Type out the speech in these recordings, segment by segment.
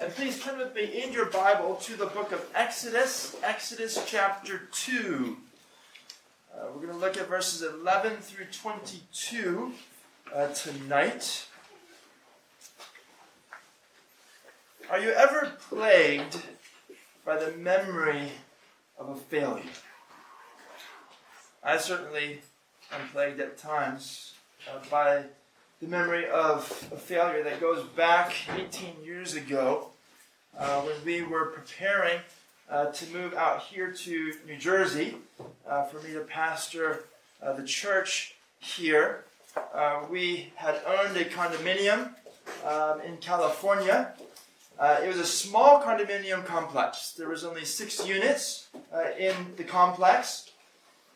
And please turn with me in your Bible to the book of Exodus, Exodus chapter 2. Uh, we're going to look at verses 11 through 22 uh, tonight. Are you ever plagued by the memory of a failure? I certainly am plagued at times uh, by the memory of a failure that goes back 18 years ago uh, when we were preparing uh, to move out here to New Jersey uh, for me to pastor uh, the church here. Uh, we had owned a condominium um, in California. It was a small condominium complex. There was only six units in the complex,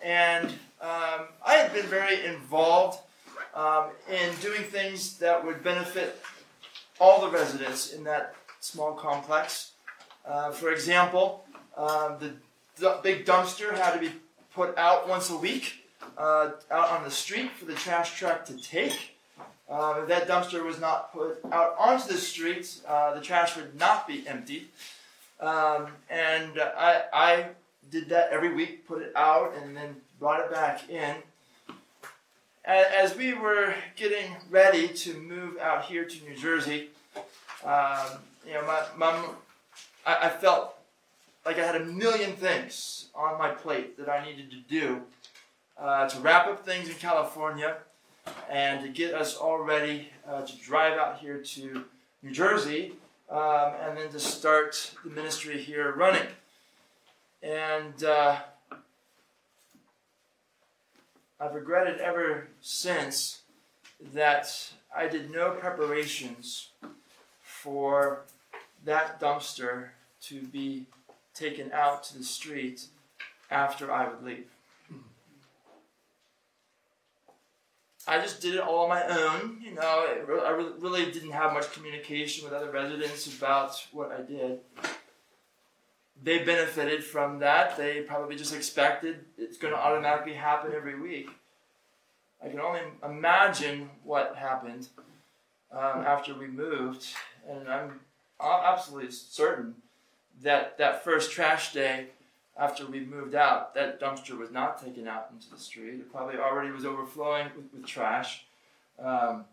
and um, I had been very involved um, in doing things that would benefit all the residents in that small complex. Uh, for example, um, the d- big dumpster had to be put out once a week uh, out on the street for the trash truck to take. Uh, if that dumpster was not put out onto the street, uh, the trash would not be emptied. Um, and I, I did that every week, put it out, and then brought it back in as we were getting ready to move out here to New Jersey, um, you know, my, my I, I, felt like I had a million things on my plate that I needed to do uh, to wrap up things in California and to get us all ready uh, to drive out here to New Jersey um, and then to start the ministry here running. And uh, I've regretted ever since that I did no preparations for that dumpster to be taken out to the street after I would leave. I just did it all on my own. You know, I really didn't have much communication with other residents about what I did they benefited from that. They probably just expected it's going to automatically happen every week. I can only imagine what happened um, after we moved, and I'm absolutely certain that that first trash day after we moved out, that dumpster was not taken out into the street. It probably already was overflowing with, with trash. Um,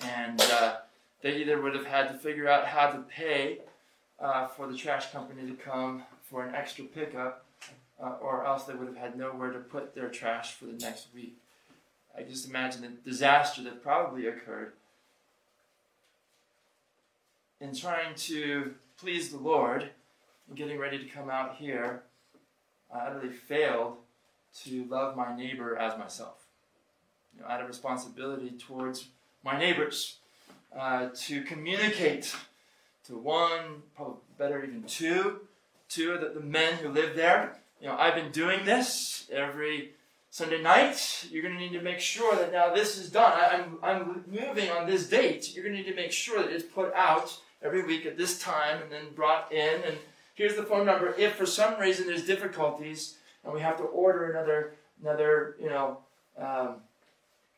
and uh, they either would have had to figure out how to pay uh, for the trash company to come for an extra pickup, uh, or else they would have had nowhere to put their trash for the next week. I just imagine the disaster that probably occurred in trying to please the Lord and getting ready to come out here. I utterly failed to love my neighbor as myself. You know, I had a responsibility towards my neighbors uh, to communicate to one, probably better even two, two of the, the men who live there. You know, I've been doing this every Sunday night. You're going to need to make sure that now this is done. I, I'm, I'm moving on this date. You're going to need to make sure that it's put out every week at this time and then brought in. And here's the phone number. If for some reason there's difficulties and we have to order another, another, you know, um,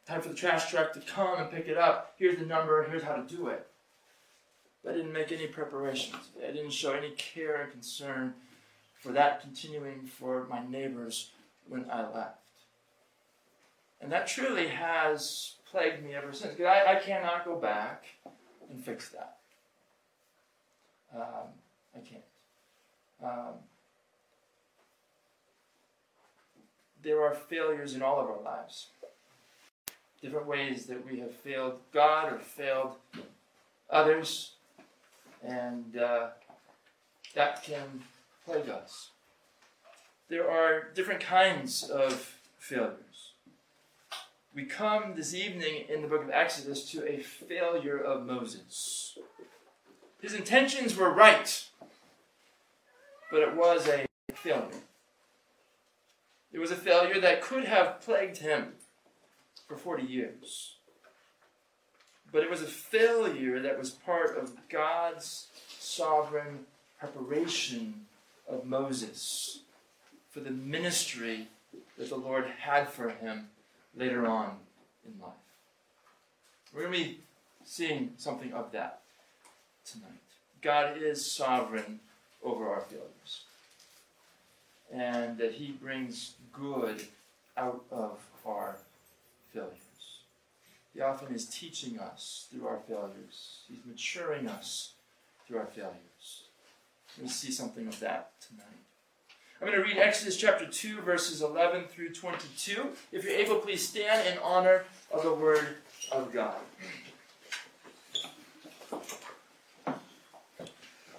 time for the trash truck to come and pick it up, here's the number. Here's how to do it. But I didn't make any preparations. I didn't show any care and concern for that continuing for my neighbors when I left. And that truly has plagued me ever since. Because I, I cannot go back and fix that. Um, I can't. Um, there are failures in all of our lives. Different ways that we have failed God or failed others and uh, that can plague us. There are different kinds of failures. We come this evening in the book of Exodus to a failure of Moses. His intentions were right, but it was a failure. It was a failure that could have plagued him for 40 years. But it was a failure that was part of God's sovereign preparation of Moses for the ministry that the Lord had for him later on in life. We're going to be seeing something of that tonight. God is sovereign over our failures. And that He brings good out of our failures. He often is teaching us through our failures, He's maturing us through our failures. We see something of that tonight. I'm going to read Exodus chapter 2, verses 11 through 22. If you're able, please stand in honor of the Word of God.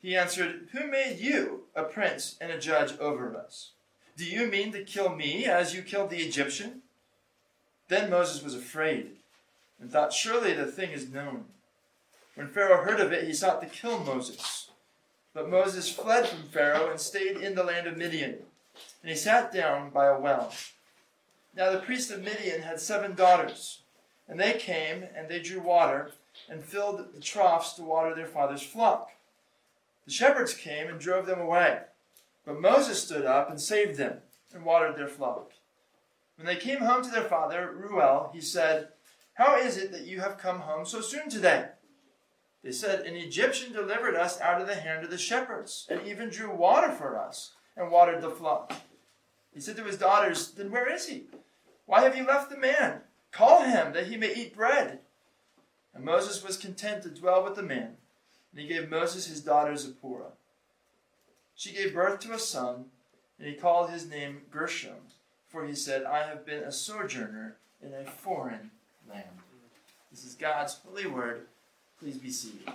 He answered, Who made you a prince and a judge over us? Do you mean to kill me as you killed the Egyptian? Then Moses was afraid and thought, Surely the thing is known. When Pharaoh heard of it, he sought to kill Moses. But Moses fled from Pharaoh and stayed in the land of Midian. And he sat down by a well. Now the priest of Midian had seven daughters, and they came and they drew water and filled the troughs to water their father's flock. The shepherds came and drove them away, but Moses stood up and saved them and watered their flock. When they came home to their father, Reuel, he said, How is it that you have come home so soon today? They said, An Egyptian delivered us out of the hand of the shepherds, and even drew water for us and watered the flock. He said to his daughters, Then where is he? Why have you left the man? Call him, that he may eat bread. And Moses was content to dwell with the man, and he gave Moses his daughter Zipporah. She gave birth to a son, and he called his name Gershom, for he said, I have been a sojourner in a foreign land. This is God's holy word. Please be seated.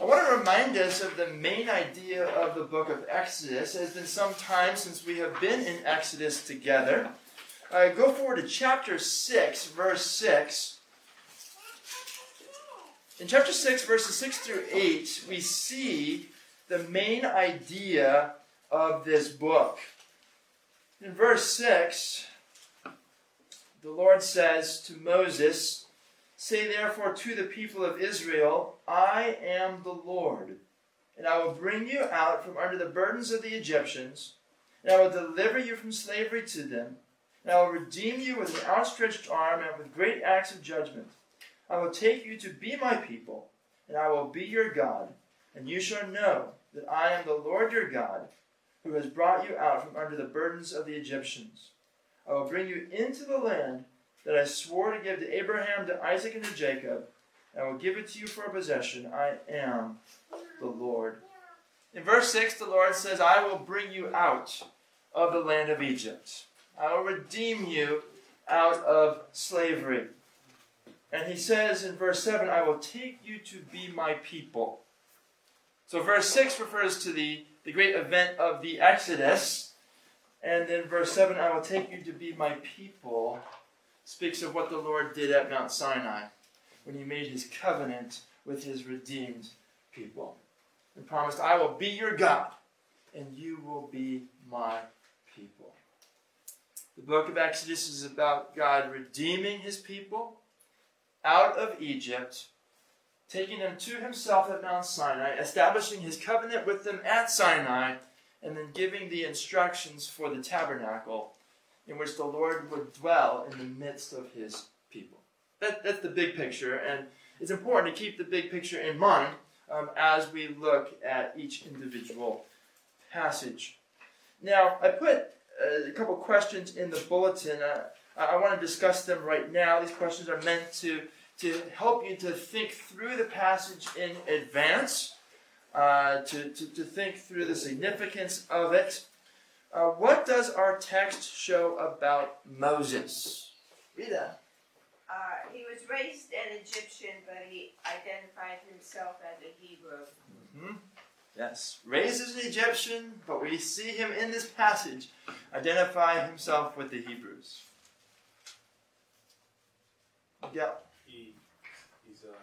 I want to remind us of the main idea of the book of Exodus. It has been some time since we have been in Exodus together. Uh, go forward to chapter 6, verse 6. In chapter 6, verses 6 through 8, we see the main idea of this book. In verse 6, the Lord says to Moses, Say therefore to the people of Israel, I am the Lord, and I will bring you out from under the burdens of the Egyptians, and I will deliver you from slavery to them, and I will redeem you with an outstretched arm and with great acts of judgment. I will take you to be my people, and I will be your God, and you shall know that I am the Lord your God, who has brought you out from under the burdens of the Egyptians. I will bring you into the land that I swore to give to Abraham, to Isaac, and to Jacob. And I will give it to you for a possession. I am the Lord. In verse 6, the Lord says, I will bring you out of the land of Egypt. I will redeem you out of slavery. And he says in verse 7, I will take you to be my people. So verse 6 refers to the, the great event of the Exodus. And then verse 7, I will take you to be my people speaks of what the Lord did at Mount Sinai when he made his covenant with his redeemed people and promised, I will be your God and you will be my people. The book of Exodus is about God redeeming his people out of Egypt, taking them to himself at Mount Sinai, establishing his covenant with them at Sinai, and then giving the instructions for the tabernacle in which the Lord would dwell in the midst of his people. That, that's the big picture, and it's important to keep the big picture in mind um, as we look at each individual passage. Now, I put uh, a couple questions in the bulletin. Uh, I want to discuss them right now. These questions are meant to, to help you to think through the passage in advance, uh, to, to, to think through the significance of it. Uh, what does our text show about Moses? Rita. Uh, he was raised an Egyptian, but he identified himself as a Hebrew. Mm-hmm. Yes, raised as an Egyptian, but we see him in this passage identify himself with the Hebrews. Yeah. He, he's a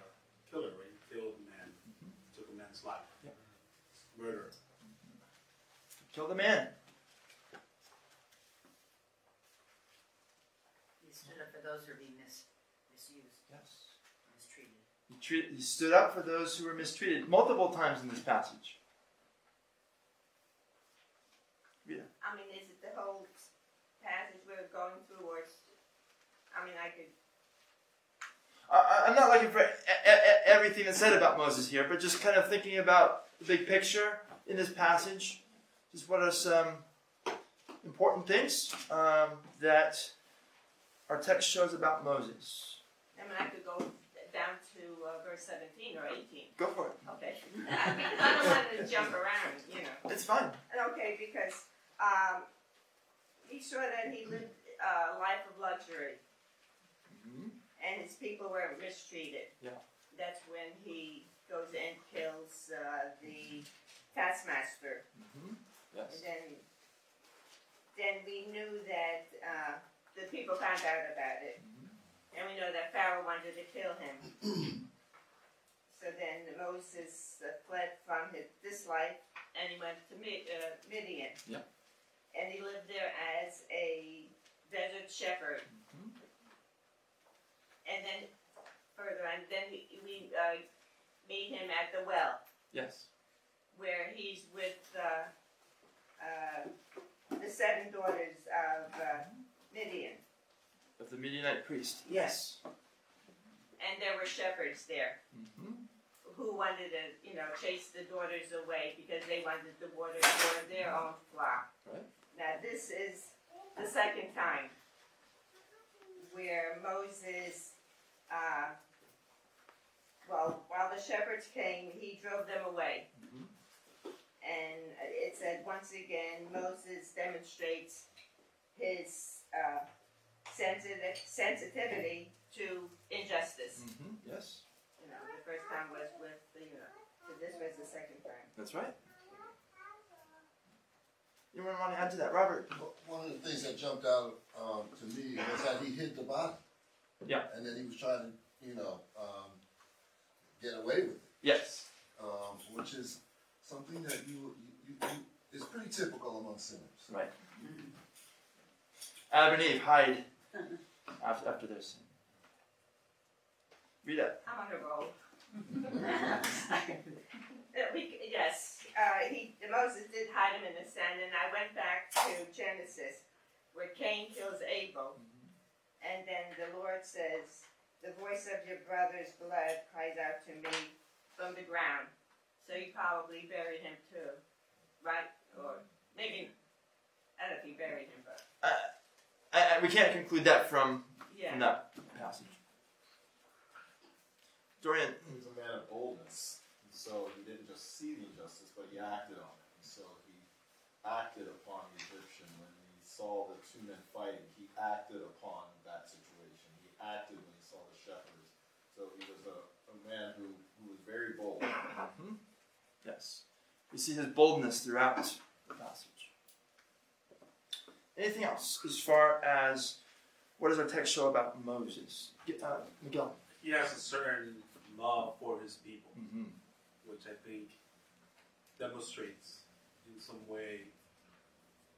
killer, right? He killed a man, mm-hmm. took a man's life. Yeah. Murder. Kill the man. He stood up for those who are being mis- misused, Yes. mistreated. He, treat, he stood up for those who were mistreated multiple times in this passage. Yeah. I mean, is it the whole passage we're going through, or? is- I mean, I could. I, I- I'm not looking for e- e- e- everything that's said about Moses here, but just kind of thinking about the big picture in this passage. Just what are some important things um, that our text shows about Moses? I mean, I could go down to uh, verse seventeen or eighteen. Go for it. Okay. I don't want to jump around, you know. It's fine. Okay, because um, he saw that he lived a life of luxury, and his people were mistreated. Yeah. That's when he goes and kills uh, the taskmaster. And Yes. then, then we knew that uh, the people found out about it, and we know that Pharaoh wanted to kill him. so then Moses uh, fled from his, this life, and he went to Mi- uh, Midian. Yeah. And he lived there as a desert shepherd. Mhm. And then further, and then we, we uh, meet him at the well Yes. where he's with uh, uh, the seven daughters of uh, Midian. Of the Midianite priest. Yes. And there were shepherds there hmm who wanted to, you know, chase the daughters away because they wanted the water for their own flock. Right. Now, this is the second time where Moses, uh, well, while the shepherds came, he drove them away. Mhm. And it said once again, Moses demonstrates his uh, sensitive, sensitivity to injustice. hmm Yes. You know, the first time was with the, you know, so this was the second time. That's right. Anyone want to add to that, Robert? One of the things that jumped out um, to me was that he hid the body. Yeah. And then he was trying to, you know, um, get away with it, Yes. um, which is something that you, you, you, is pretty typical among sinners. Right. Adam and Eve hide after, after their sin. Rita. I'm on a roll. We, yes, uh, he, Moses did hide him in the sand, and I went back to Genesis, where Cain kills Abel, and then the Lord says, "The voice of your brother's blood cries out to me from the ground." So he probably buried him too, right? Or maybe I don't know if he buried him, but uh, I, I, we can't conclude that from, yeah. from that passage. Dorian. He was a man of boldness. And so he didn't just see the injustice, but he acted on it. And so he acted upon the Egyptian when he saw the two men fighting. He acted upon that situation. He acted when he saw the shepherds. So he was a, a man who, who was very bold. Mhm. Yes. We see his boldness throughout the passage. Anything else as far as what does our text show about Moses? Uh, Miguel. he has a certain love for his people, Mm-hmm. which I think demonstrates in some way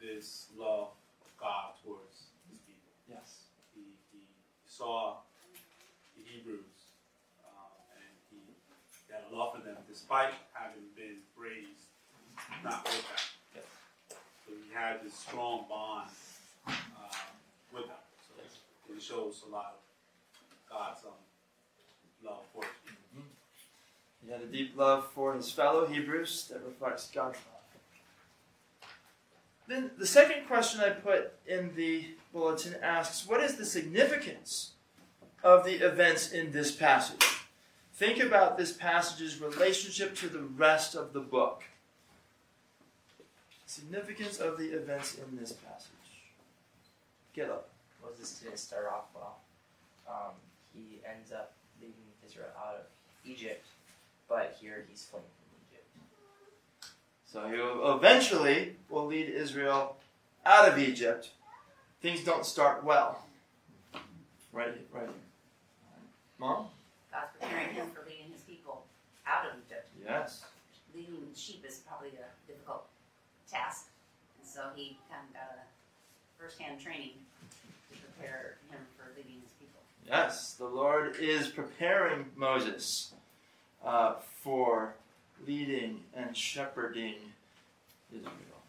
this love of God towards his people. Yes. He, he saw the Hebrews uh, and he a them despite having been raised not with them. Yes. So he had this strong bond uh, with them. So it shows a lot of God's um, love for his people. He had a deep love for his fellow Hebrews that reflects God's love. Then the second question I put in the bulletin asks What is the significance of the events in this passage? Think about this passage's relationship to the rest of the book. Significance of the events in this passage. Caleb. Moses didn't start off well. Um, he ends up leading Israel out of Egypt, but here he's fleeing from Egypt. So he will eventually will lead Israel out of Egypt. Things don't start well. Right, right here. Mom? God's preparing him for leading his people out of Egypt. Yes. Leading sheep is probably a difficult task. And so he kind of got a first-hand training to prepare him for leading his people. Yes, the Lord is preparing Moses uh, for leading and shepherding Israel.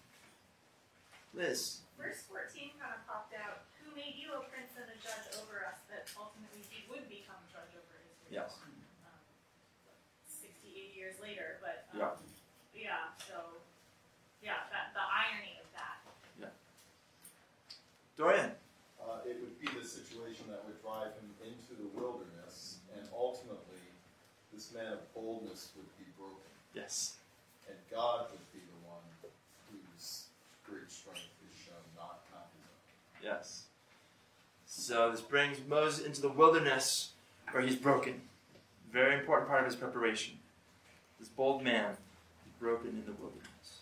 Liz. Verse 14 kind of popped out. Who made you a prince and a judge over us that ultimately he would become judge over Israel? Yes. Um, 68 years later, but um, Yeah. yeah, so yeah, that the irony of that. Yeah. Dorian. Uh, it would be the situation that would drive him into the wilderness, and ultimately, this man of boldness would be broken, Yes. and God would be the one whose great strength is shown, not, not his own. Yes. So this brings Moses into the wilderness where he's broken. Very important part of his preparation. This bold man is broken in the wilderness.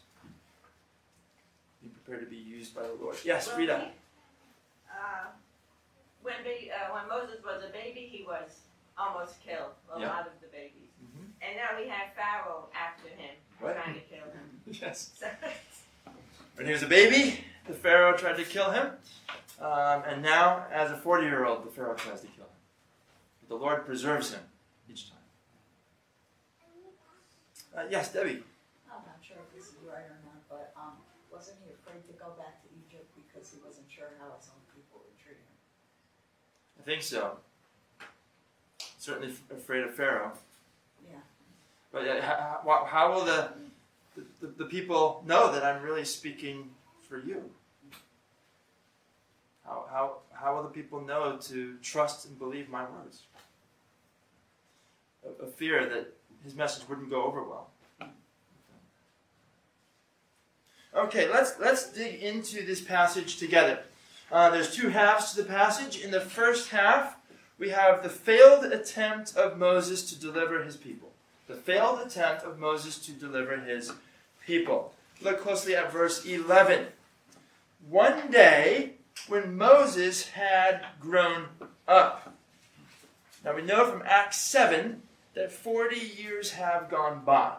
Be prepared to be used by the Lord. Yes, Well, Rita. he- Uh, when, ba- uh, when Moses was a baby, he was almost killed. A Yeah. lot of the babies. Mhm. And now we have Pharaoh after him, Right. trying to kill him. Yes. So, When he was a baby, the Pharaoh tried to kill him. Um, and now, as a 40 year old, the Pharaoh tries to kill him. But the Lord preserves him each time. Uh, yes, Debbie. I'm not sure if this is right or not, but, um, wasn't he afraid to go back to Egypt because he wasn't sure how his own people would treat him? I think so. Certainly f- afraid of Pharaoh. Yeah. But uh, how, how, how will the, the, the people know that I'm really speaking for you? How, how, how will the people know to trust and believe my words? A, a fear that his message wouldn't go over well. Okay, let's let's dig into this passage together. Uh, there's two halves to the passage. In the first half, we have the failed attempt of Moses to deliver his people. The failed attempt of Moses to deliver his people. Look closely at verse 11. One day, when Moses had grown up. Now we know from Acts 7 that 40 years have gone by.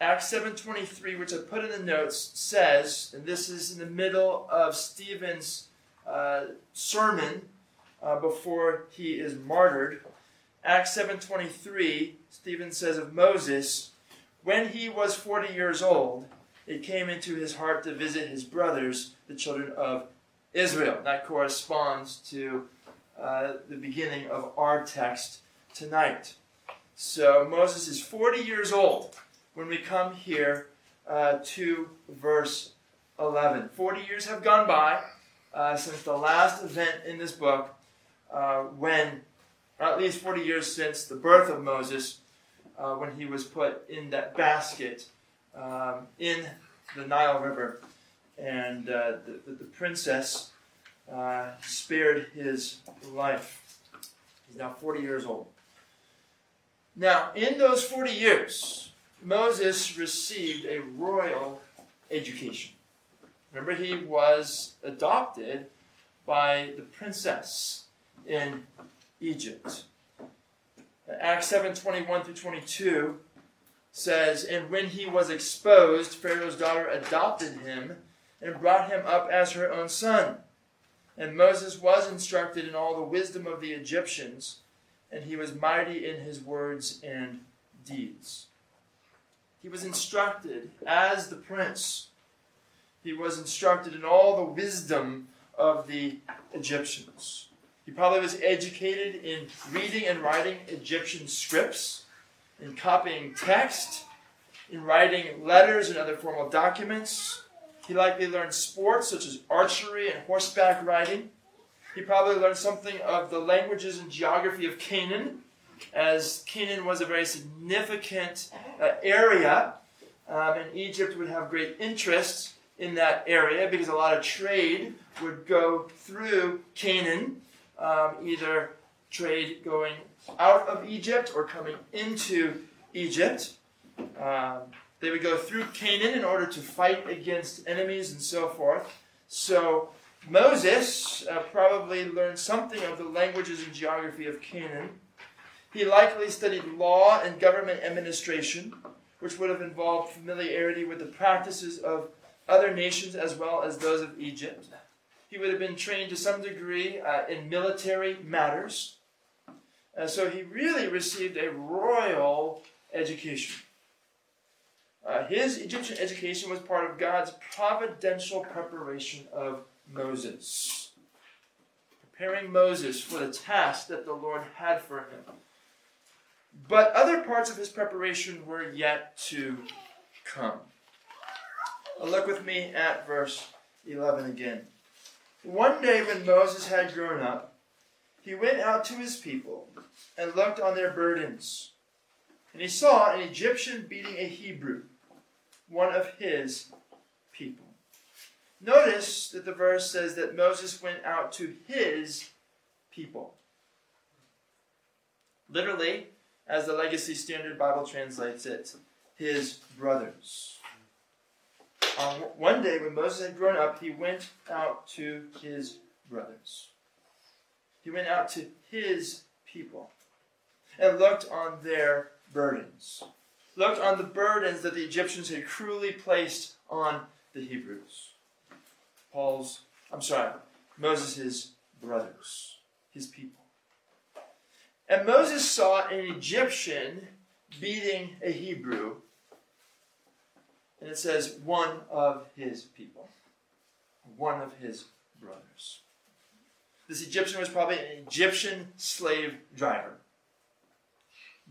Acts 7:23, which I put in the notes, says, and this is in the middle of Stephen's uh, sermon uh, before he is martyred. Acts 7:23, Stephen says of Moses, when he was 40 years old, it came into his heart to visit his brothers, the children of Israel. That corresponds to uh, the beginning of our text tonight. So Moses is 40 years old when we come here uh, to verse 11. 40 years have gone by uh, since the last event in this book, uh, when, or at least 40 years since the birth of Moses, uh, when he was put in that basket um, in the Nile River, and uh, the, the, princess uh, spared his life. He's now 40 years old. Now, in those 40 years, Moses received a royal education. Remember, he was adopted by the princess in Egypt. Acts 7 21 through 22 says, And when he was exposed, Pharaoh's daughter adopted him and brought him up as her own son. And Moses was instructed in all the wisdom of the Egyptians, and he was mighty in his words and deeds. He was instructed as the prince. He was instructed in all the wisdom of the Egyptians. He probably was educated in reading and writing Egyptian scripts, in copying text, in writing letters and other formal documents. He likely learned sports such as archery and horseback riding. He probably learned something of the languages and geography of Canaan, as Canaan was a very significant uh, area, um, and Egypt would have great interest in that area because a lot of trade would go through Canaan, um, either trade going out of Egypt or coming into Egypt. Um, they would go through Canaan in order to fight against enemies and so forth. So Moses uh, probably learned something of the languages and geography of Canaan. He likely studied law and government administration, which would have involved familiarity with the practices of other nations as well as those of Egypt. He would have been trained to some degree uh, in military matters. Uh, so he really received a royal education. Uh, his Egyptian education was part of God's providential preparation of Moses, preparing Moses for the task that the Lord had for him. But other parts of his preparation were yet to come. Look with me at verse 11 again. One day when Moses had grown up, he went out to his people and looked on their burdens. And he saw an Egyptian beating a Hebrew, one of his people. Notice that the verse says that Moses went out to his people. Literally, as the Legacy Standard Bible translates it, his brothers. Um, one day, when Moses had grown up, he went out to his brothers. He went out to his people and looked on their burdens. Looked on the burdens that the Egyptians had cruelly placed on the Hebrews. Paul's, I'm sorry, Moses' brothers, his people. And Moses saw an Egyptian beating a Hebrew, and it says, one of his people, one of his brothers. This Egyptian was probably an Egyptian slave driver,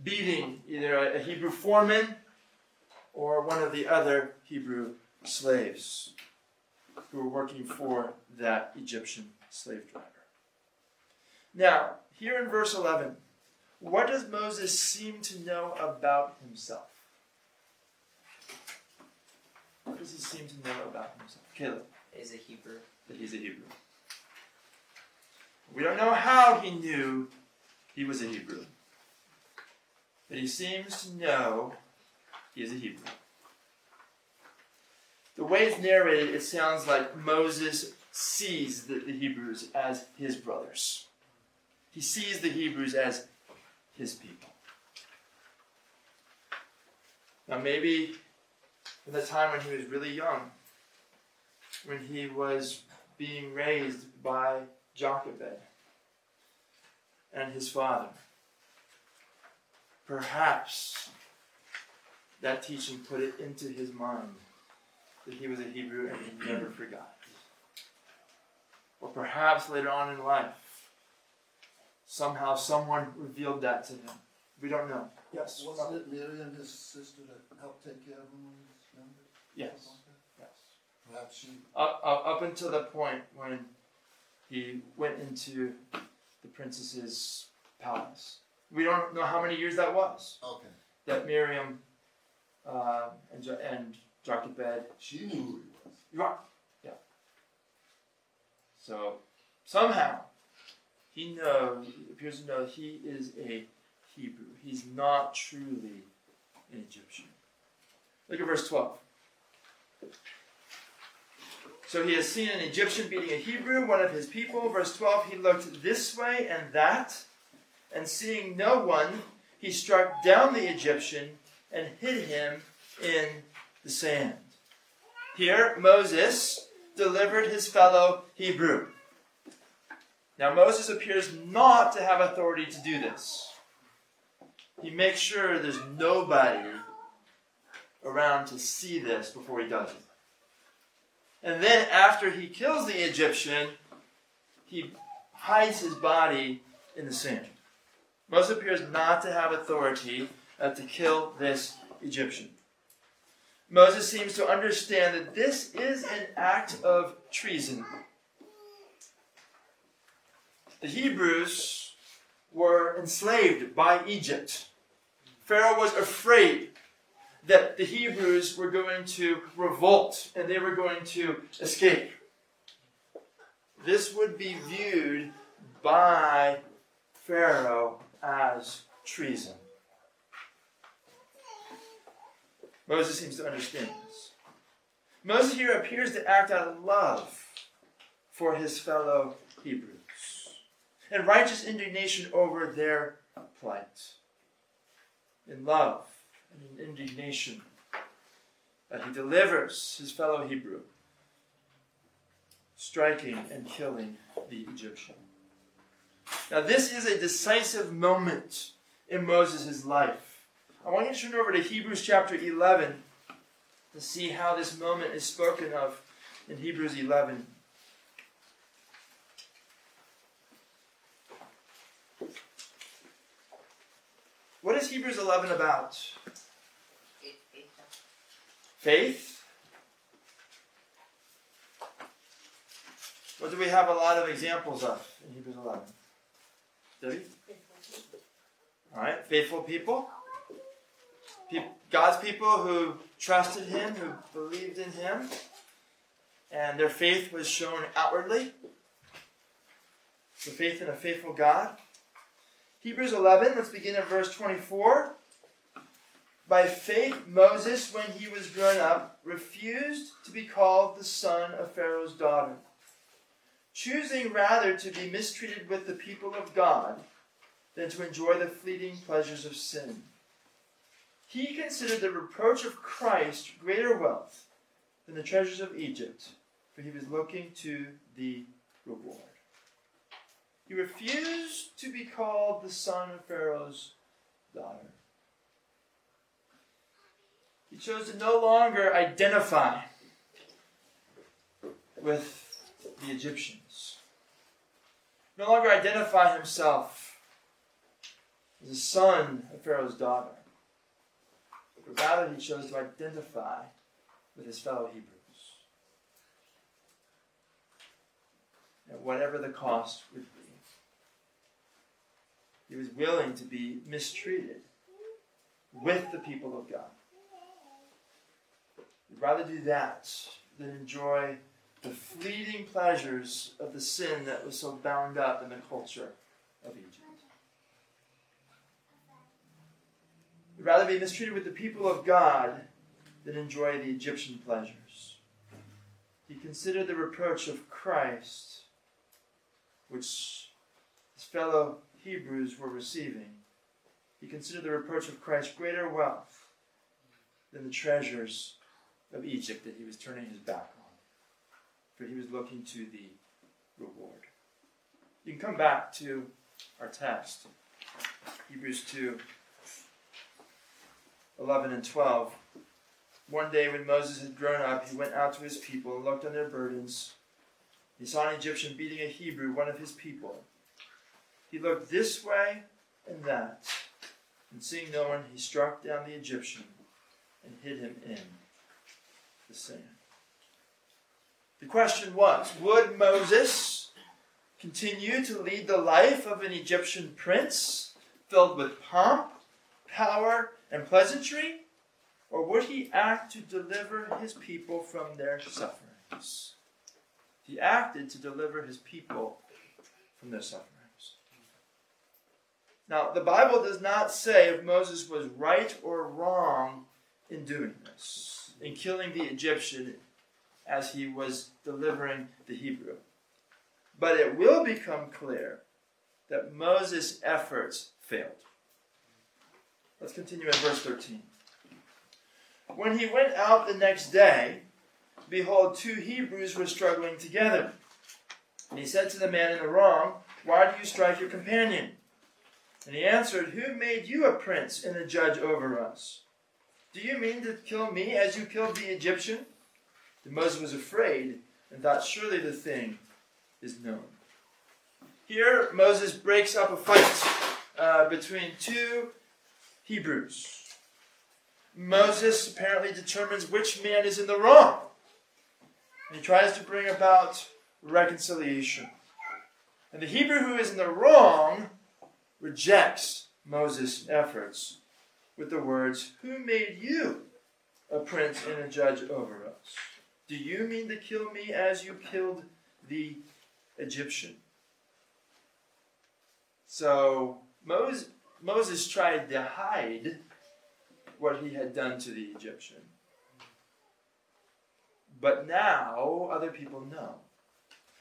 beating either a Hebrew foreman or one of the other Hebrew slaves who were working for that Egyptian slave driver. Now, here in verse 11, what does Moses seem to know about himself? What does he seem to know about himself? Caleb. Is a Hebrew. That he's a Hebrew. We don't know how he knew he was a Hebrew. But he seems to know he is a Hebrew. The way it's narrated, it sounds like Moses sees the, the Hebrews as his brothers. He sees the Hebrews as his people. Now, maybe in the time when he was really young, when he was being raised by Jochebed and his father, perhaps that teaching put it into his mind that he was a Hebrew and he never forgot. Or perhaps later on in life, somehow someone revealed that to him. We don't know. Yes. Wasn't it Miriam, his sister, that helped take care of him when he was younger? Yes. Yes. Perhaps she, Up, up, up until the point when he went into the princess's palace. We don't know how many years that was. okay, That Miriam uh, and, jo- and Jochebed she knew who he was. Right. Yeah. So somehow he knows, appears to know he is a Hebrew. He's not truly an Egyptian. Look at verse 12. So he has seen an Egyptian beating a Hebrew, one of his people. Verse 12, he looked this way and that, and seeing no one, he struck down the Egyptian and hid him in the sand. Here, Moses delivered his fellow Hebrew. Now, Moses appears not to have authority to do this. He makes sure there's nobody around to see this before he does it. And then, after he kills the Egyptian, he hides his body in the sand. Moses appears not to have authority uh, to kill this Egyptian. Moses seems to understand that this is an act of treason. The Hebrews were enslaved by Egypt. Pharaoh was afraid that the Hebrews were going to revolt and they were going to escape. This would be viewed by Pharaoh as treason. Moses seems to understand this. Moses here appears to act out of love for his fellow Hebrews and righteous indignation over their plight. In love and in indignation that he delivers his fellow Hebrew, striking and killing the Egyptian. Now, this is a decisive moment in Moses' life. I want you to turn over to Hebrews chapter 11 to see how this moment is spoken of in Hebrews 11. What is Hebrews 11 about? It, it, Faith? What do we have a lot of examples of in Hebrews 11? Debbie? Alright, faithful people. Pe- God's people who trusted Him, who believed in Him, and their faith was shown outwardly. The faith in a faithful God. Hebrews 11, let's begin at verse 24. By faith, Moses, when he was grown up, refused to be called the son of Pharaoh's daughter, choosing rather to be mistreated with the people of God than to enjoy the fleeting pleasures of sin. He considered the reproach of Christ greater wealth than the treasures of Egypt, for he was looking to the reward. He refused to be called the son of Pharaoh's daughter. He chose to no longer identify with the Egyptians, no longer identify himself as the son of Pharaoh's daughter, but rather he chose to identify with his fellow Hebrews. At whatever the cost would be. He was willing to be mistreated with the people of God. He'd rather do that than enjoy the fleeting pleasures of the sin that was so bound up in the culture of Egypt. He'd rather be mistreated with the people of God than enjoy the Egyptian pleasures. He considered the reproach of Christ, which his fellow Hebrews were receiving. He considered the reproach of Christ greater wealth than the treasures of Egypt that he was turning his back. For he was looking to the reward. You can come back to our text, Hebrews 2 11 and 12. One day when Moses had grown up, he went out to his people and looked on their burdens. He saw an Egyptian beating a Hebrew, one of his people. He looked this way and that, and seeing no one, he struck down the Egyptian and hid him in the sand. The question was Would Moses continue to lead the life of an Egyptian prince filled with pomp, power, and pleasantry? Or would he act to deliver his people from their sufferings? He acted to deliver his people from their sufferings. Now, the Bible does not say if Moses was right or wrong in doing this, in killing the Egyptian as he was delivering the Hebrew. But it will become clear that Moses' efforts failed. Let's continue in verse 13. When he went out the next day, behold, two Hebrews were struggling together. And he said to the man in the wrong, Why do you strike your companion? And he answered, Who made you a prince and a judge over us? Do you mean to kill me as you killed the Egyptian? And Moses was afraid and thought, Surely the thing is known. Here, Moses breaks up a fight uh, between two Hebrews. Moses apparently determines which man is in the wrong. And he tries to bring about reconciliation. And the Hebrew who is in the wrong rejects Moses' efforts with the words, Who made you a prince and a judge over us? Do you mean to kill me as you killed the Egyptian? So Moses, Moses tried to hide what he had done to the Egyptian. But now other people know.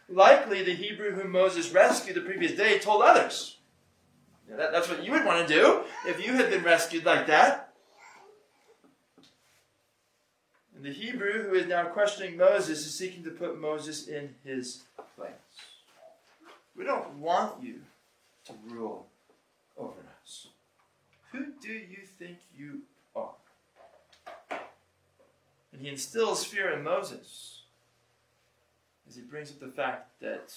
Likely the Hebrew whom Moses rescued the previous day told others. that, that's what you would want to do if you had been rescued like that. And the Hebrew who is now questioning Moses is seeking to put Moses in his place. We don't want you to rule over us. Who do you think you are? And he instills fear in Moses as he brings up the fact that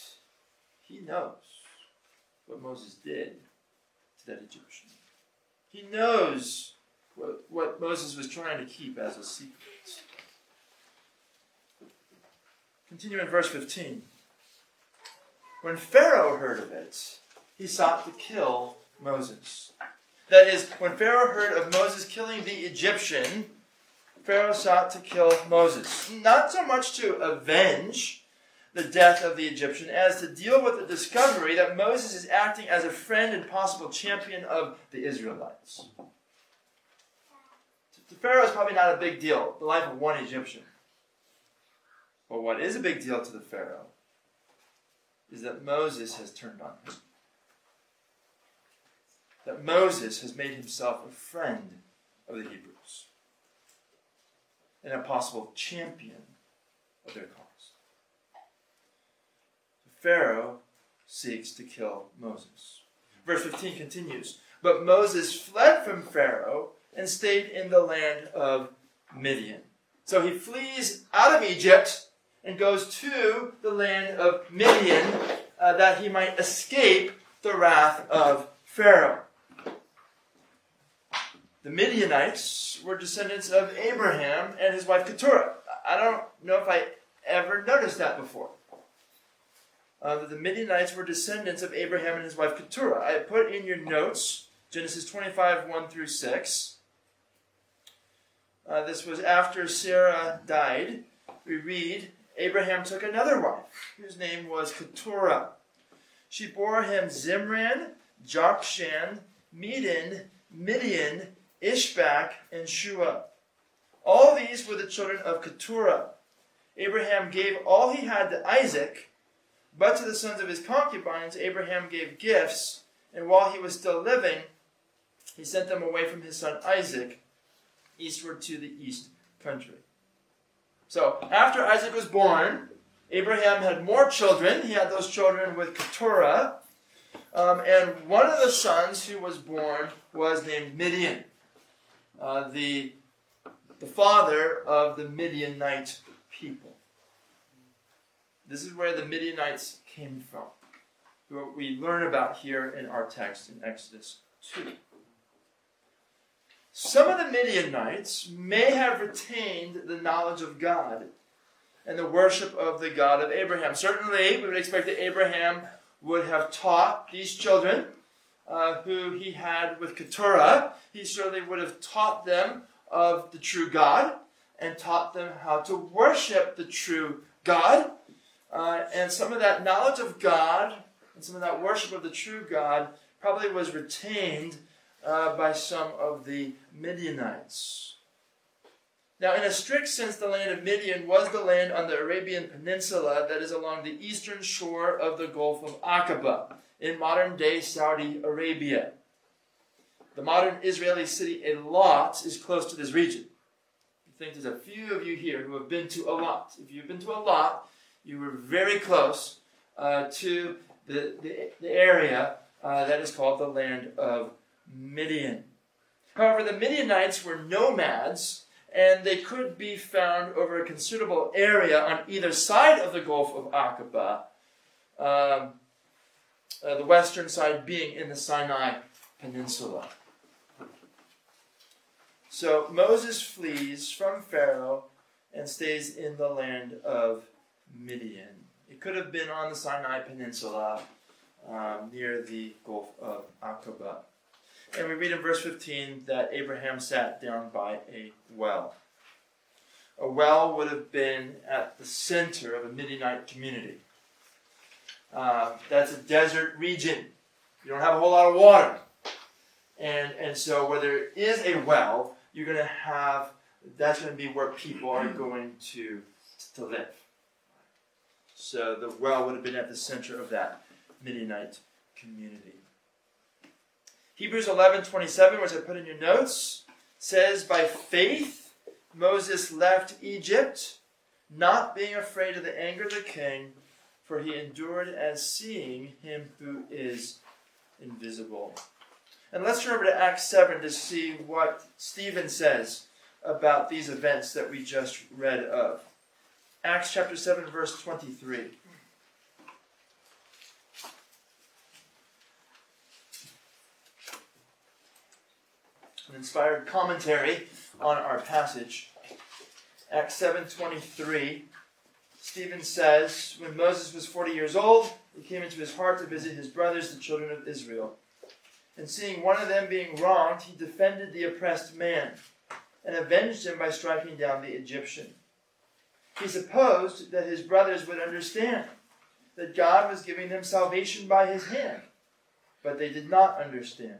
he knows what Moses did to that Egyptian. He knows what, what Moses was trying to keep as a secret. Continue in verse 15. When Pharaoh heard of it, he sought to kill Moses. That is, when Pharaoh heard of Moses killing the Egyptian, Pharaoh sought to kill Moses. Not so much to avenge the death of the Egyptian as to deal with the discovery that Moses is acting as a friend and possible champion of the Israelites. To Pharaoh is probably not a big deal, the life of one Egyptian. But what is a big deal to the Pharaoh is that Moses has turned on him. That Moses has made himself a friend of the Hebrews and a possible champion of their cause. The Pharaoh seeks to kill Moses. Verse 15 continues But Moses fled from Pharaoh and stayed in the land of Midian. So he flees out of Egypt and goes to the land of Midian uh, that he might escape the wrath of Pharaoh. The Midianites were descendants of Abraham and his wife Keturah. I don't know if I ever noticed that before uh, the Midianites were descendants of Abraham and his wife Keturah. I put in your notes Genesis 25 1 through 6. Uh, this was after Sarah died. We read Abraham took another wife, whose name was Keturah. She bore him Zimran, Jokshan, Medan, Midian, Ishbak, and Shua. All these were the children of Keturah. Abraham gave all he had to Isaac but to the sons of his concubines, Abraham gave gifts, and while he was still living, he sent them away from his son Isaac eastward to the east country. So, after Isaac was born, Abraham had more children. He had those children with Keturah. Um, and one of the sons who was born was named Midian, uh, the, the father of the Midianite people. This is where the Midianites came from, what we learn about here in our text in Exodus 2. Some of the Midianites may have retained the knowledge of God and the worship of the God of Abraham. Certainly, we would expect that Abraham would have taught these children uh, who he had with Keturah, he certainly would have taught them of the true God and taught them how to worship the true God uh, and some of that knowledge of God and some of that worship of the true God probably was retained uh, by some of the Midianites. Now, in a strict sense, the land of Midian was the land on the Arabian Peninsula that is along the eastern shore of the Gulf of Aqaba in modern day Saudi Arabia. The modern Israeli city Eilat is close to this region. I think there's a few of you here who have been to Eilat. If you've been to Eilat, you were very close uh, to the, the, the area uh, that is called the land of Midian. However, the Midianites were nomads, and they could be found over a considerable area on either side of the Gulf of Aqaba, um, uh, the western side being in the Sinai Peninsula. So Moses flees from Pharaoh and stays in the land of Midian. It could have been on the Sinai Peninsula um, near the Gulf of Aqaba. And we read in verse 15 that Abraham sat down by a well. A well would have been at the center of a Midianite community. Uh, that's a desert region. You don't have a whole lot of water. And, and so, where there is a well, you're going to have, that's going to be where people are going to, to live. So the well would have been at the center of that Midianite community. Hebrews 11 27, which I put in your notes, says, By faith, Moses left Egypt, not being afraid of the anger of the king, for he endured as seeing him who is invisible. And let's turn over to Acts 7 to see what Stephen says about these events that we just read of. Acts chapter 7, verse 23. Inspired commentary on our passage. Acts 7:23. Stephen says, when Moses was 40 years old, it came into his heart to visit his brothers, the children of Israel. And seeing one of them being wronged, he defended the oppressed man and avenged him by striking down the Egyptian. He supposed that his brothers would understand that God was giving them salvation by his hand, but they did not understand.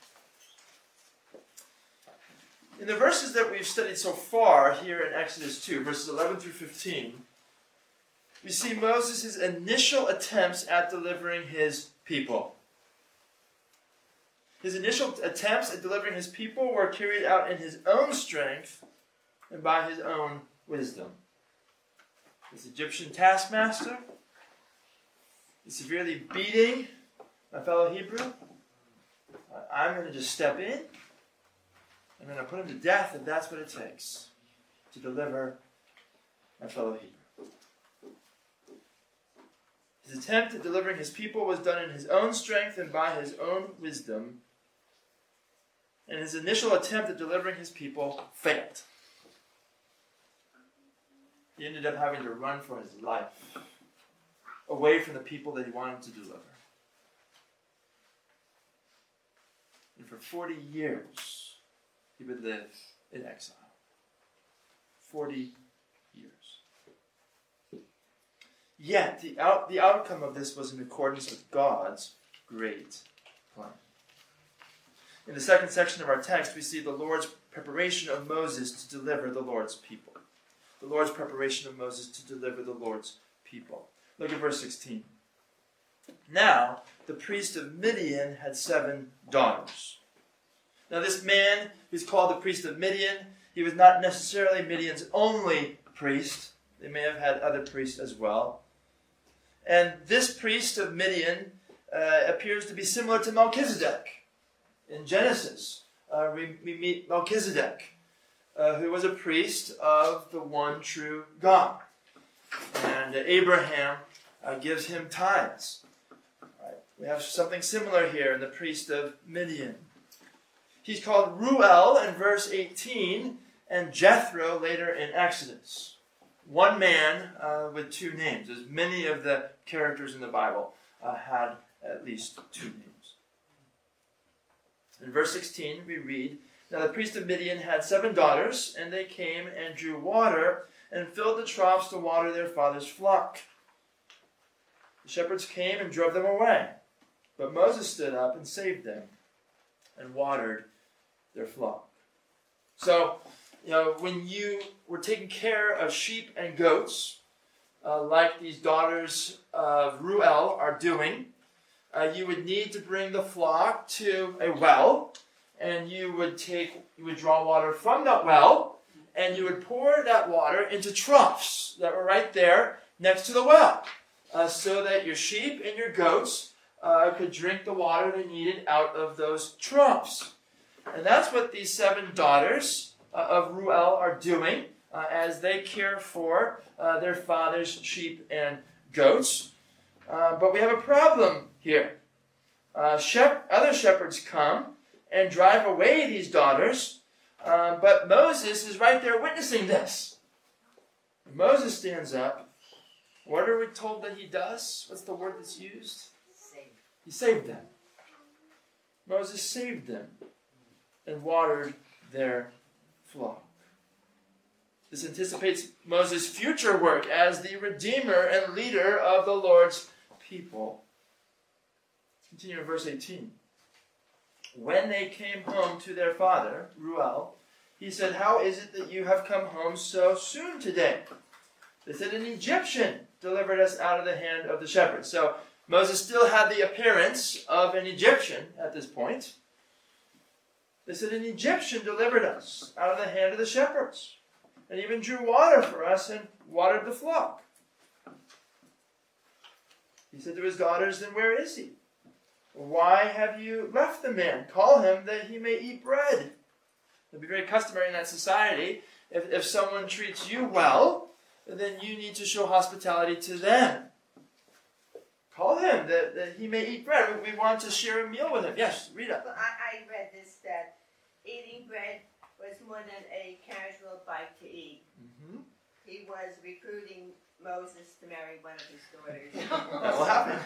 In the verses that we've studied so far here in Exodus 2, verses 11 through 15, we see Moses' initial attempts at delivering his people. His initial attempts at delivering his people were carried out in his own strength and by his own wisdom. This Egyptian taskmaster is severely beating my fellow Hebrew. I'm going to just step in. I'm going to put him to death if that's what it takes to deliver my fellow Hebrew. His attempt at delivering his people was done in his own strength and by his own wisdom. And his initial attempt at delivering his people failed. He ended up having to run for his life away from the people that he wanted to deliver. And for 40 years, he would live in exile. 40 years. Yet, the, out, the outcome of this was in accordance with God's great plan. In the second section of our text, we see the Lord's preparation of Moses to deliver the Lord's people. The Lord's preparation of Moses to deliver the Lord's people. Look at verse 16. Now, the priest of Midian had seven daughters. Now, this man who's called the priest of Midian, he was not necessarily Midian's only priest. They may have had other priests as well. And this priest of Midian uh, appears to be similar to Melchizedek. In Genesis, uh, we, we, meet Melchizedek, uh, who was a priest of the one true God. And Abraham uh, gives him tithes. Right. We have something similar here in the priest of Midian. He's called Reuel in verse 18 and Jethro later in Exodus. One man uh, with two names, as many of the characters in the Bible uh, had at least two names. In verse 16, we read Now the priest of Midian had seven daughters, and they came and drew water and filled the troughs to water their father's flock. The shepherds came and drove them away, but Moses stood up and saved them and watered their flock. So, you know, when you were taking care of sheep and goats, uh, like these daughters of Reuel are doing, uh, you would need to bring the flock to a well, and you would take, you would draw water from that well, and you would pour that water into troughs that were right there next to the well, uh, so that your sheep and your goats uh, could drink the water they needed out of those troughs. And that's what these seven daughters uh, of Reuel are doing uh, as they care for uh, their father's sheep and goats. Uh, but we have a problem here. Uh, shep- other shepherds come and drive away these daughters, uh, but Moses is right there witnessing this. Moses stands up. What are we told that he does? What's the word that's used? He saved them. Moses saved them and watered their flock. This anticipates Moses' future work as the redeemer and leader of the Lord's people. Continue in verse 18. When they came home to their father, Reuel, he said, How is it that you have come home so soon today? They said, An Egyptian delivered us out of the hand of the shepherds. So Moses still had the appearance of an Egyptian at this point. They said, An Egyptian delivered us out of the hand of the shepherds, and even drew water for us and watered the flock. He said to his daughters, Then where is he? Why have you left the man? Call him that he may eat bread. It would be very customary in that society. If, if someone treats you well, then you need to show hospitality to them. Call him that, that he may eat bread. We, we want to share a meal with him. Yes, Rita. Well, I, I read this that eating bread was more than a casual bite to eat. Mm-hmm. He was recruiting Moses to marry one of his daughters. That will happen.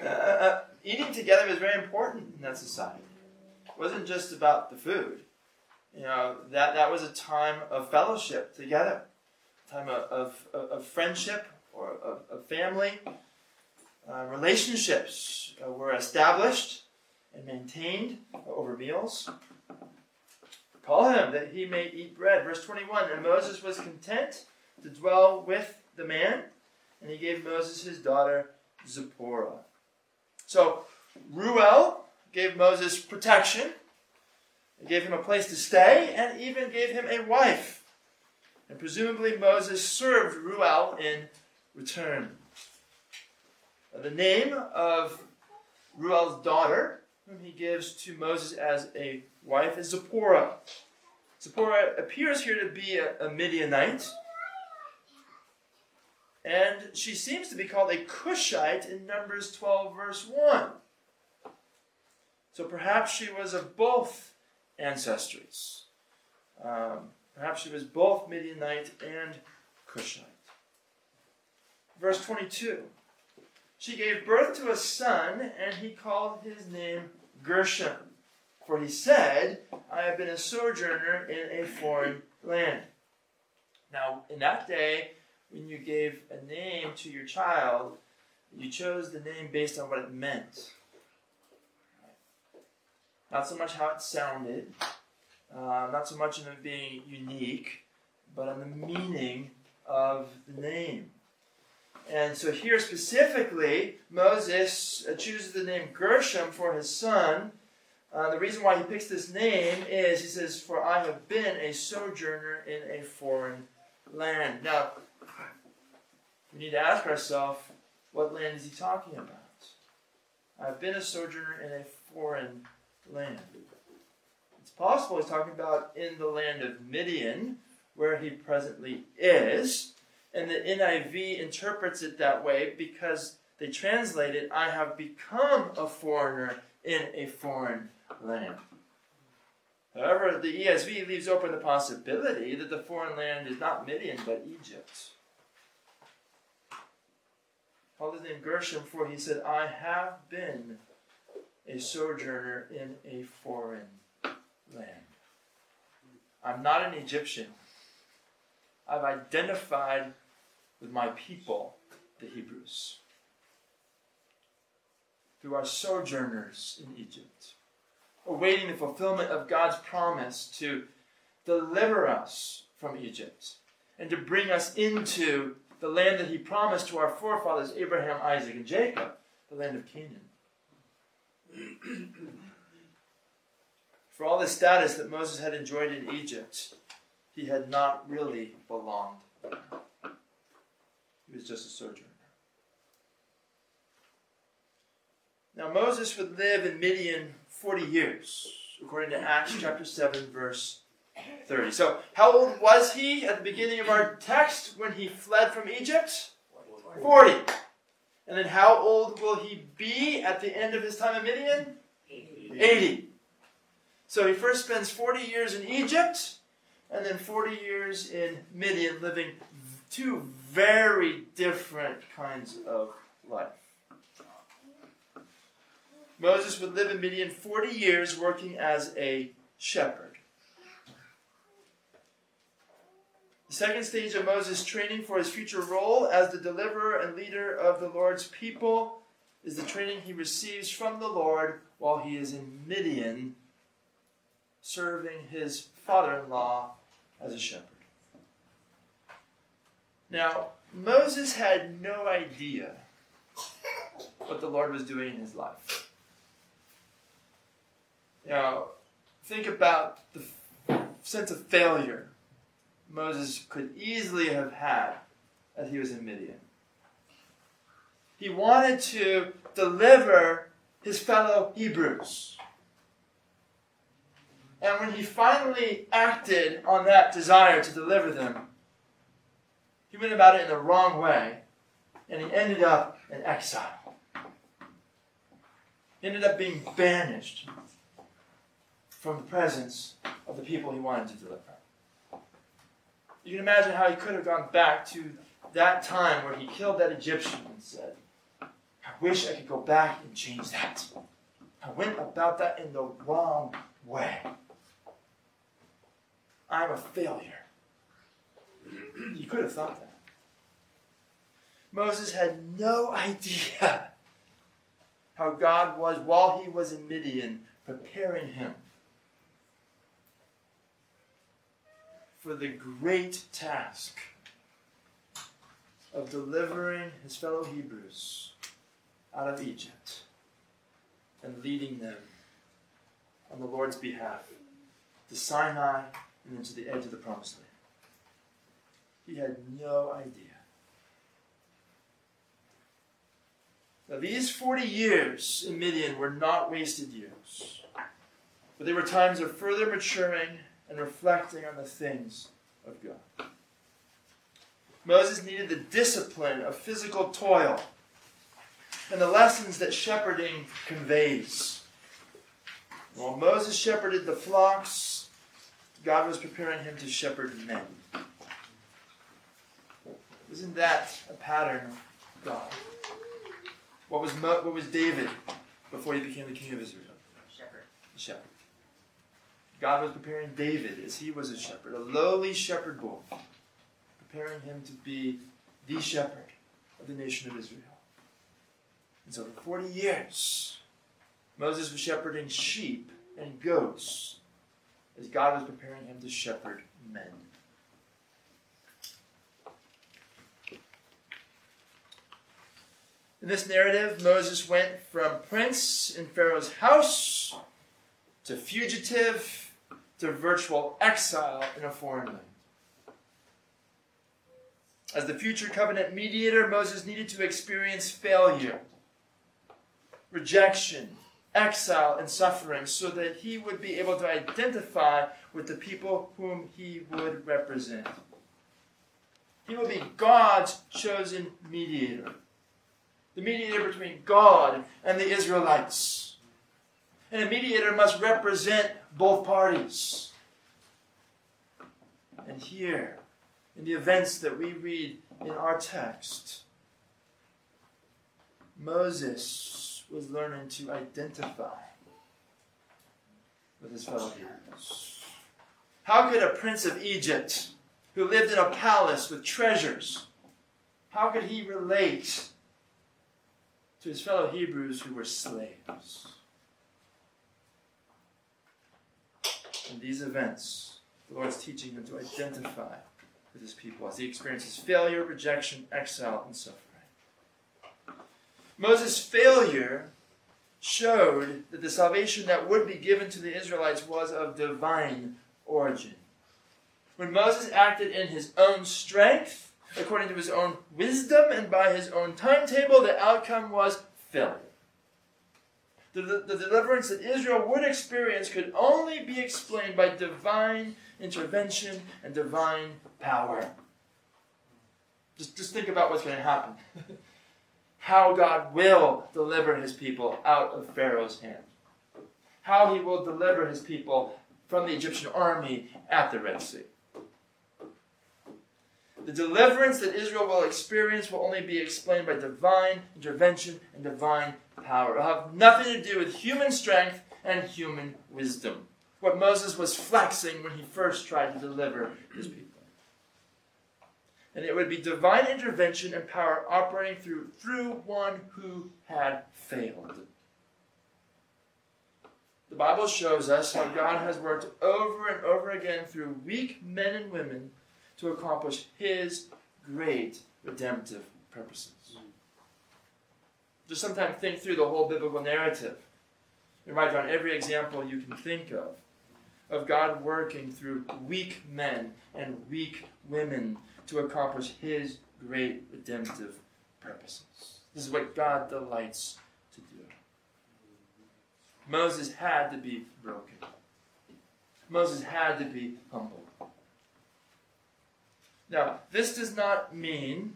uh, uh, eating together was very important in that society. It wasn't just about the food. You know, that, that was a time of fellowship together, time of, of, of friendship or of, family. Uh, relationships uh, were established and maintained over meals. Call him that he may eat bread. Verse 21 And Moses was content to dwell with the man, and he gave Moses his daughter Zipporah. So, Reuel gave Moses protection, he gave him a place to stay, and even gave him a wife. And presumably Moses served Reuel in return. The name of Reuel's daughter, whom he gives to Moses as a wife, is Zipporah. Zipporah appears here to be a, a Midianite. And she seems to be called a Cushite in Numbers 12, verse 1. So perhaps she was of both ancestries. Um, perhaps she was both Midianite and Cushite. Verse 22 She gave birth to a son, and he called his name Gershom. For he said, I have been a sojourner in a foreign land. Now, in that day, when you gave a name to your child, you chose the name based on what it meant. Not so much how it sounded, uh, not so much in it being unique, but on the meaning of the name. And so here specifically, Moses chooses the name Gershom for his son. Uh, the reason why he picks this name is he says, For I have been a sojourner in a foreign land. Now, we need to ask ourselves, what land is he talking about? I've been a sojourner in a foreign land. It's possible he's talking about in the land of Midian, where he presently is. And the NIV interprets it that way because they translate it, I have become a foreigner in a foreign land. However, the ESV leaves open the possibility that the foreign land is not Midian but Egypt. Called his name Gershom, for he said, I have been a sojourner in a foreign land. I'm not an Egyptian. I've identified with my people, the Hebrews, through our sojourners in Egypt, awaiting the fulfillment of God's promise to deliver us from Egypt and to bring us into the land that He promised to our forefathers, Abraham, Isaac, and Jacob, the land of Canaan. For all the status that Moses had enjoyed in Egypt, he had not really belonged. He was just a sojourner. Now, Moses would live in Midian 40 years, according to Acts chapter 7, verse 30. So, how old was he at the beginning of our text when he fled from Egypt? 40. And then how old will he be at the end of his time in Midian? 80. So he first spends 40 years in Egypt and then 40 years in Midian, living two very different kinds of life. Moses would live in Midian 40 years working as a shepherd. The second stage of Moses' training for his future role as the deliverer and leader of the Lord's people is the training he receives from the Lord while he is in Midian serving his father in law as a shepherd. Now, Moses had no idea what the Lord was doing in his life. Now, think about the sense of failure Moses could easily have had as he was in Midian. He wanted to deliver his fellow Hebrews. And when he finally acted on that desire to deliver them, he went about it in the wrong way, and he ended up in exile. He ended up being banished from the presence of the people he wanted to deliver. You can imagine how he could have gone back to that time where he killed that Egyptian and said, I wish I could go back and change that. I went about that in the wrong way. I'm a failure. you could have thought that. Moses had no idea how God was, while he was in Midian, preparing him for the great task of delivering his fellow Hebrews out of Egypt and leading them on the Lord's behalf to Sinai and into the edge of the promised land. He had no idea. Now, these 40 years in Midian were not wasted years, but they were times of further maturing and reflecting on the things of God. Moses needed the discipline of physical toil and the lessons that shepherding conveys. While Moses shepherded the flocks, God was preparing him to shepherd men. Isn't that a pattern of God? What was, Mo- what was David before he became the king of Israel? Shepherd. shepherd. God was preparing David as he was a shepherd, a lowly shepherd boy, preparing him to be the shepherd of the nation of Israel. And so for 40 years, Moses was shepherding sheep and goats as God was preparing him to shepherd men. In this narrative, Moses went from prince in Pharaoh's house to fugitive to virtual exile in a foreign land. As the future covenant mediator, Moses needed to experience failure, rejection, exile, and suffering so that he would be able to identify with the people whom he would represent. He will be God's chosen mediator, the mediator between God and the Israelites. And a mediator must represent both parties. And here, in the events that we read in our text, Moses was learning to identify with his fellow Hebrews. How could a prince of Egypt, who lived in a palace with treasures, how could he relate to his fellow Hebrews who were slaves? In these events, the Lord is teaching him to identify with his people as he experiences failure, rejection, exile, and suffering. Moses' failure showed that the salvation that would be given to the Israelites was of divine origin. When Moses acted in his own strength, according to his own wisdom, and by his own timetable, the outcome was failure. The, the, the, deliverance that Israel would experience could only be explained by divine intervention and divine power. Just, just think about what's going to happen. How God will deliver his people out of Pharaoh's hand. How he will deliver his people from the Egyptian army at the Red Sea. The deliverance that Israel will experience will only be explained by divine intervention and divine power. It will have nothing to do with human strength and human wisdom. What Moses was flexing when he first tried to deliver his people. And it would be divine intervention and power operating through, through one who had failed. The Bible shows us how God has worked over and over again through weak men and women to accomplish His great redemptive purposes. Just sometimes think through the whole biblical narrative. You write down every example you can think of of God working through weak men and weak women to accomplish His great redemptive purposes. This is what God delights to do. Moses had to be broken. Moses had to be humbled. Now, this does not mean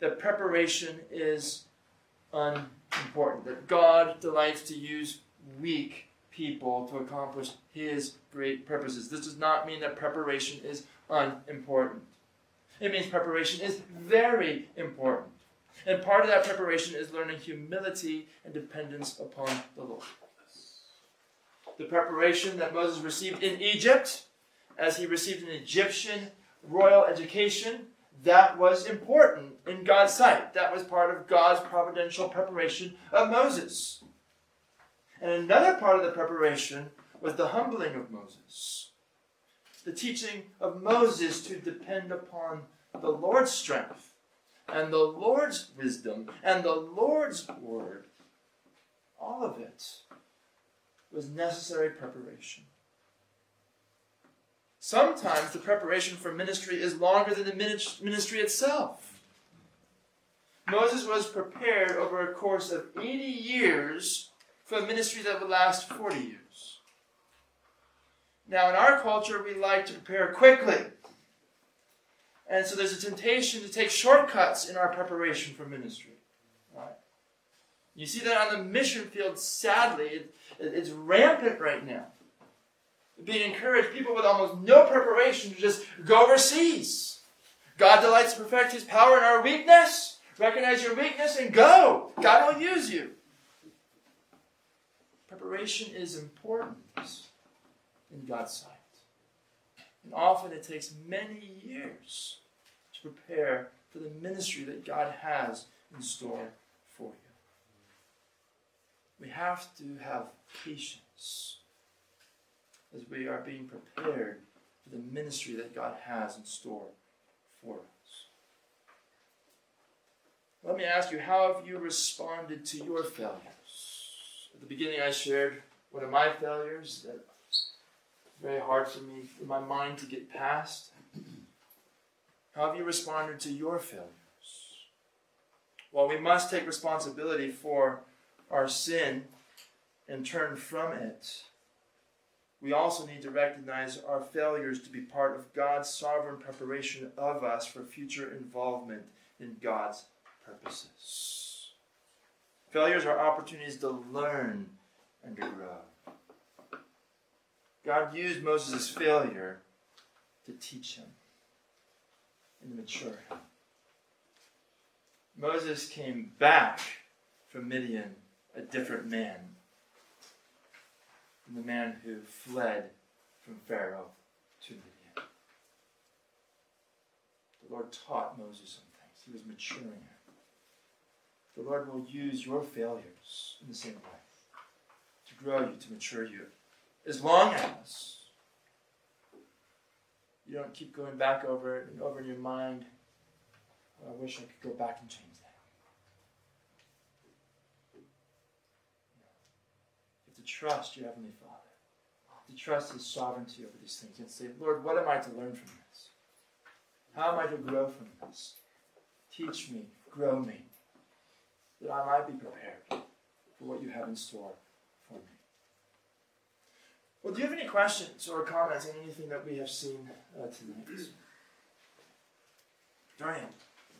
that preparation is unimportant, that God delights to use weak people to accomplish his great purposes. This does not mean that preparation is unimportant. It means preparation is very important. And part of that preparation is learning humility and dependence upon the Lord. The preparation that Moses received in Egypt, as he received an Egyptian royal education, that was important in God's sight. That was part of God's providential preparation of Moses. And another part of the preparation was the humbling of Moses. The teaching of Moses to depend upon the Lord's strength and the Lord's wisdom and the Lord's word. All of it was necessary preparation. Sometimes the preparation for ministry is longer than the ministry itself. Moses was prepared over a course of 80 years for a ministry that would last 40 years. Now, in our culture, we like to prepare quickly. And so there's a temptation to take shortcuts in our preparation for ministry. Right? You see that on the mission field, sadly, it, it's rampant right now being encouraged, people with almost no preparation to just go overseas. God delights to perfect his power in our weakness. Recognize your weakness and go. God will use you. Preparation is important in God's sight. And often it takes many years to prepare for the ministry that God has in store for you. We have to have patience as we are being prepared for the ministry that God has in store for us. Let me ask you, how have you responded to your failures? At the beginning, I shared one of my failures that very hard for me for my mind to get past. How have you responded to your failures? While we must take responsibility for our sin and turn from it, we also need to recognize our failures to be part of God's sovereign preparation of us for future involvement in God's purposes. Failures are opportunities to learn and to grow. God used Moses' failure to teach him and to mature him. Moses came back from Midian a different man from the man who fled from Pharaoh to Midian. The Lord taught Moses some things, he was maturing him. The Lord will use your failures in the same way to grow you, to mature you, as long as you don't keep going back over it and over in your mind. I wish I could go back and change that. You have to trust your Heavenly Father. To trust His sovereignty over these things and say, Lord, what am I to learn from this? How am I to grow from this? Teach me, grow me, that I might be prepared for what you have in store for me. Well, do you have any questions or comments on anything that we have seen uh, tonight? Dorian.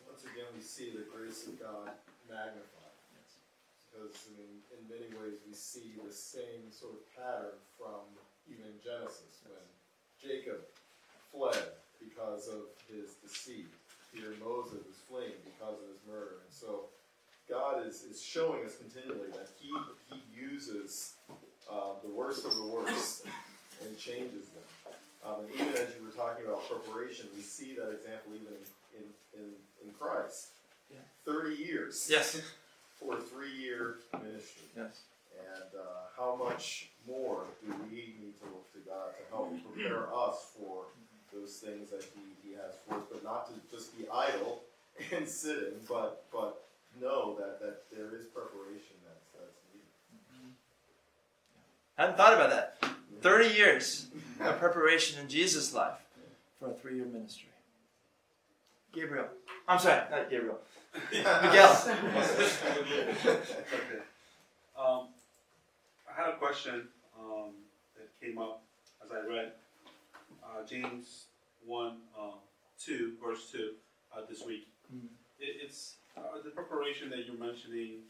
Once again, we see the grace of God magnified. Because I mean, in many ways, we see the same sort of pattern from even Genesis when Jacob fled because of his deceit. Here Moses is fleeing because of his murder. And so God is, is showing us continually that he, he uses uh, the worst of the worst and changes them. Um, and even as you were talking about preparation, we see that example even in, in, in, in Christ. Yeah. 30 years Yes. For a three year ministry. Yes. And uh, how much more do we need to look to God to help prepare us for those things that He, he has for us, but not to just be idle and sitting, but but know that, that there is preparation that's, that's needed. I hadn't thought about that. 30 years of preparation in Jesus' life for a three year ministry. Gabriel. I'm sorry, not Gabriel. Miguel. Okay. Um, I had a question um, that came up as I read uh, James 1 um, 2, verse 2, uh, this week. Mhm. It, it's uh, the preparation that you're mentioning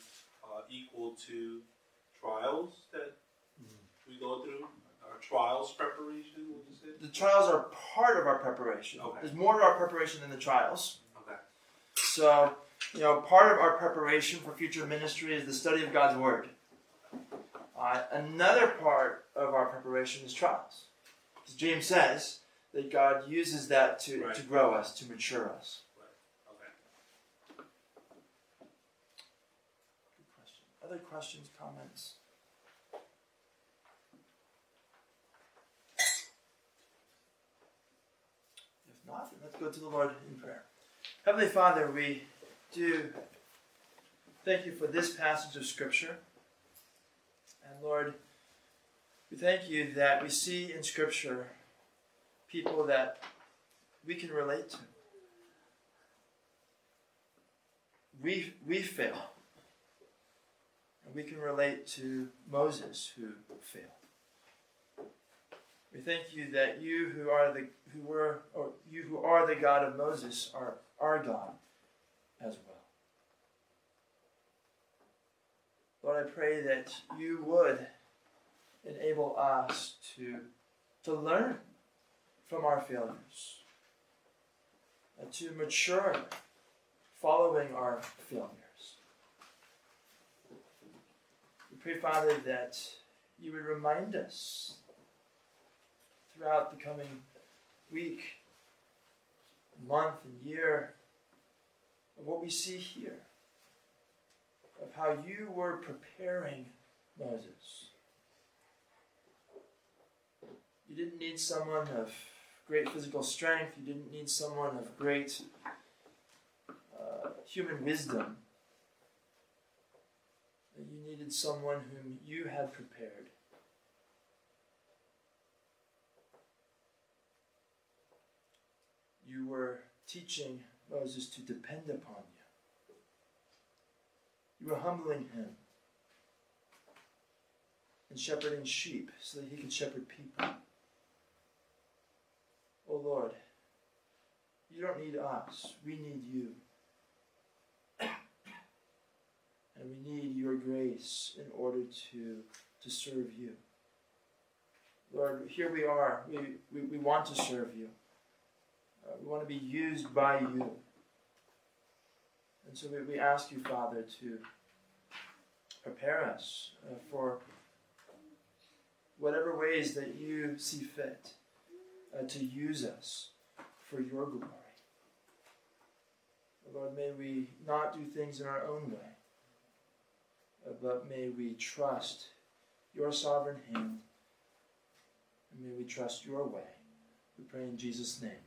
uh, equal to trials that we go through? Our trials preparation, would you say? The trials are part of our preparation. Okay. There's more to our preparation than the trials. Okay. So, you know, part of our preparation for future ministry is the study of God's Word. Uh, another part of our preparation is trials. As James says that God uses that to, Right. to grow us, to mature us. Okay. Question. Other questions, comments? If not, then let's go to the Lord in prayer. Heavenly Father, we do thank you for this passage of Scripture. And Lord, we thank you that we see in Scripture people that we can relate to. We, we fail. And we can relate to Moses who failed. We thank you that you who are the who were or you who are the God of Moses are our God as well. Lord, I pray that you would enable us to to learn from our failures, and to mature following our failures. We pray, Father, that you would remind us throughout the coming week, month, and year of what we see here, of how you were preparing Moses. You didn't need someone of great physical strength, you didn't need someone of great uh, human wisdom. You needed someone whom you had prepared. You were teaching Moses to depend upon you. You were humbling him and shepherding sheep so that he could shepherd people. Oh Lord, you don't need us, we need you. And we need your grace in order to, to serve you. Lord, here we are. We, we, we want to serve you. Uh, we want to be used by you. And so we, we ask you, Father, to prepare us uh, for whatever ways that you see fit uh, to use us for your glory. Lord, may we not do things in our own way, uh, but may we trust your sovereign hand, and may we trust your way. We pray in Jesus' name.